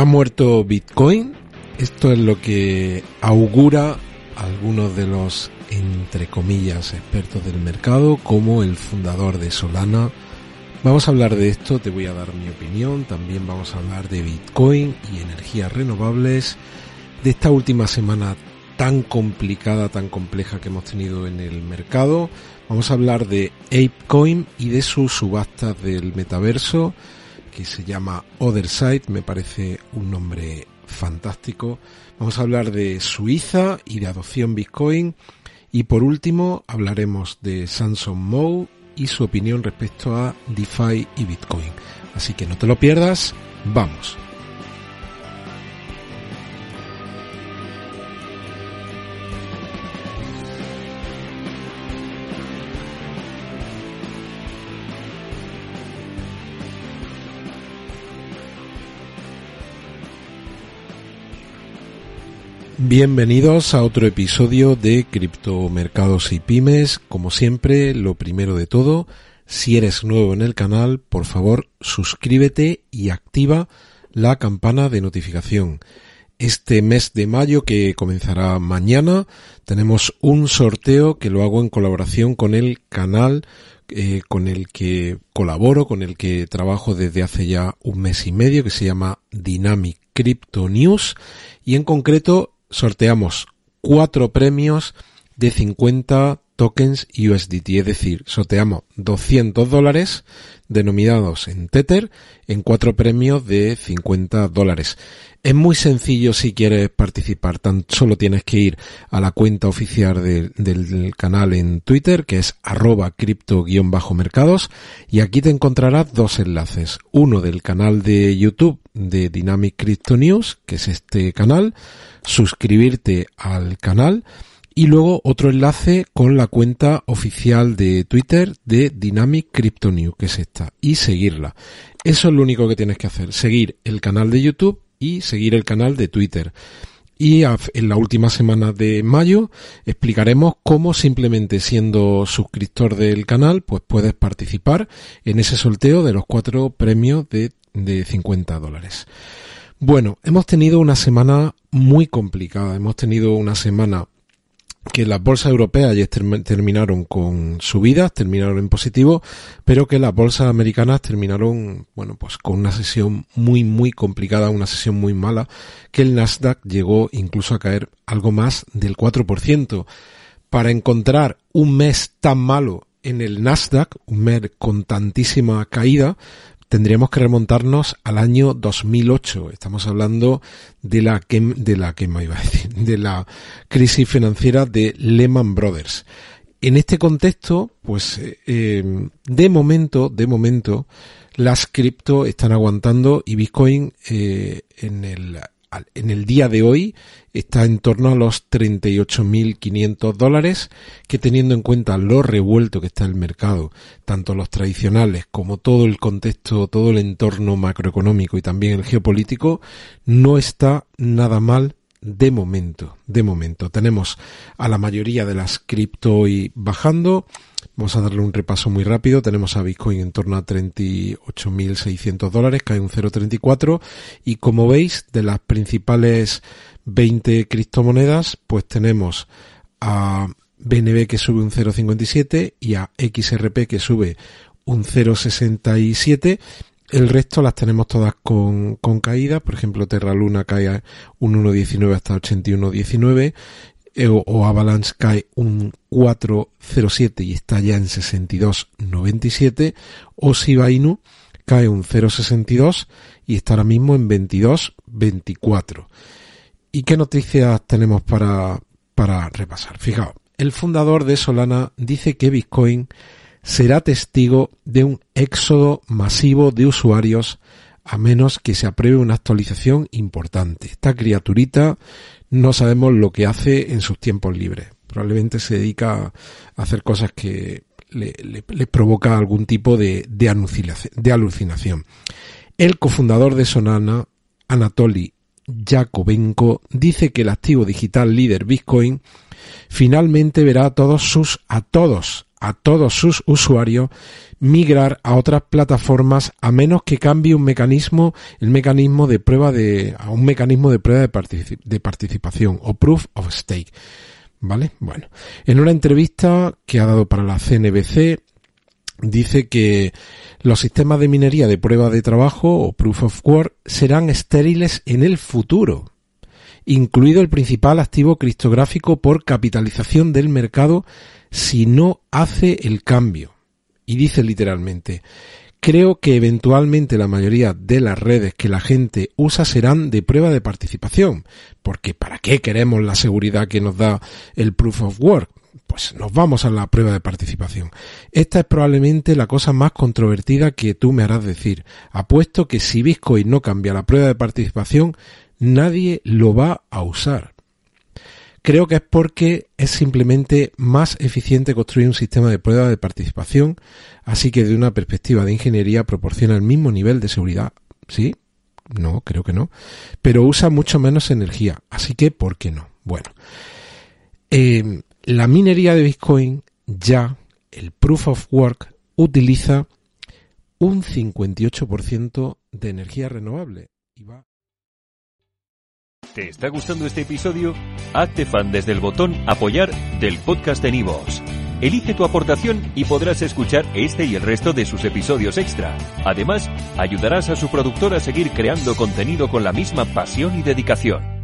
¿Ha muerto Bitcoin? Esto es lo que augura algunos de los, entre comillas, expertos del mercado, como el fundador de Solana. Vamos a hablar de esto, te voy a dar mi opinión, también vamos a hablar de Bitcoin y energías renovables, de esta última semana tan complicada, tan compleja que hemos tenido en el mercado. Vamos a hablar de ApeCoin y de sus subastas del metaverso, que se llama Otherside, me parece un nombre fantástico. Vamos a hablar de Suiza y de adopción Bitcoin. Y por último hablaremos de Samsung Mo y su opinión respecto a DeFi y Bitcoin. Así que no te lo pierdas, vamos. Bienvenidos a otro episodio de Criptomercados y Pymes. Como siempre, lo primero de todo, si eres nuevo en el canal, por favor suscríbete y activa la campana de notificación. Este mes de mayo que comenzará mañana tenemos un sorteo que lo hago en colaboración con el canal eh, con el que colaboro, con el que trabajo desde hace ya un mes y medio que se llama Dynamic Crypto News y en concreto sorteamos cuatro premios de 50 tokens USDT, es decir, sorteamos 200 dólares denominados en Tether en cuatro premios de 50 dólares. Es muy sencillo si quieres participar, tan solo tienes que ir a la cuenta oficial del canal en Twitter, que es arroba cripto-mercados, y aquí te encontrarás dos enlaces. Uno del canal de YouTube de Dynamic Crypto News, que es este canal, suscribirte al canal, y luego otro enlace con la cuenta oficial de Twitter de Dynamic Crypto News, que es esta, y seguirla. Eso es lo único que tienes que hacer, seguir el canal de YouTube y seguir el canal de Twitter. Y en la última semana de mayo explicaremos cómo simplemente siendo suscriptor del canal, pues puedes participar en ese sorteo de los cuatro premios de, de 50 dólares. Bueno, hemos tenido una semana muy complicada. Hemos tenido una semana que las bolsas europeas ayer terminaron con subidas, terminaron en positivo, pero que las bolsas americanas terminaron, bueno, pues con una sesión muy, muy complicada, una sesión muy mala, que el Nasdaq llegó incluso a caer algo más del 4%. Para encontrar un mes tan malo en el Nasdaq, un mes con tantísima caída, tendríamos que remontarnos al año 2008. Estamos hablando de la de la iba a decir, de la crisis financiera de Lehman Brothers. En este contexto, pues eh, eh, de momento, de momento, las cripto están aguantando y Bitcoin eh, en el en el día de hoy está en torno a los 38.500 dólares, que teniendo en cuenta lo revuelto que está el mercado, tanto los tradicionales como todo el contexto, todo el entorno macroeconómico y también el geopolítico, no está nada mal de momento. De momento tenemos a la mayoría de las cripto hoy bajando, Vamos a darle un repaso muy rápido. Tenemos a Bitcoin en torno a 38.600 dólares, cae un 0,34. Y como veis, de las principales 20 criptomonedas, pues tenemos a BNB que sube un 0,57 y a XRP que sube un 0,67. El resto las tenemos todas con, con caída. Por ejemplo, Terra Luna cae un 1,19 hasta 81,19. Eh, o Avalanche cae un 4.07 y está ya en 62.97 o Shiba Inu cae un 0.62 y está ahora mismo en 22.24. ¿Y qué noticias tenemos para, para repasar? Fijaos, el fundador de Solana dice que Bitcoin será testigo de un éxodo masivo de usuarios a menos que se apruebe una actualización importante. Esta criaturita no sabemos lo que hace en sus tiempos libres. Probablemente se dedica a hacer cosas que le, provoca algún tipo de, de, alucinación. El cofundador de Sonana, Anatoly Yakovenko, dice que el activo digital líder Bitcoin finalmente verá a todos sus, a todos, a todos sus usuarios migrar a otras plataformas a menos que cambie un mecanismo, el mecanismo de prueba de, a un mecanismo de prueba de, de participación o proof of stake. ¿Vale? Bueno, en una entrevista que ha dado para la CNBC, dice que los sistemas de minería de prueba de trabajo o proof of work serán estériles en el futuro, incluido el principal activo criptográfico por capitalización del mercado si no hace el cambio. Y dice literalmente, creo que eventualmente la mayoría de las redes que la gente usa serán de prueba de participación, porque ¿para qué queremos la seguridad que nos da el proof of work? Pues nos vamos a la prueba de participación. Esta es probablemente la cosa más controvertida que tú me harás decir. Apuesto que si Bitcoin no cambia la prueba de participación, nadie lo va a usar. Creo que es porque es simplemente más eficiente construir un sistema de prueba de participación, así que de una perspectiva de ingeniería proporciona el mismo nivel de seguridad. ¿Sí? No, creo que no. Pero usa mucho menos energía, así que ¿por qué no? Bueno, eh, la minería de Bitcoin ya, el proof of work, utiliza un 58% de energía renovable. ¿Te está gustando este episodio? Hazte fan desde el botón Apoyar del podcast de Nivos. Elige tu aportación y podrás escuchar este y el resto de sus episodios extra. Además, ayudarás a su productor a seguir creando contenido con la misma pasión y dedicación.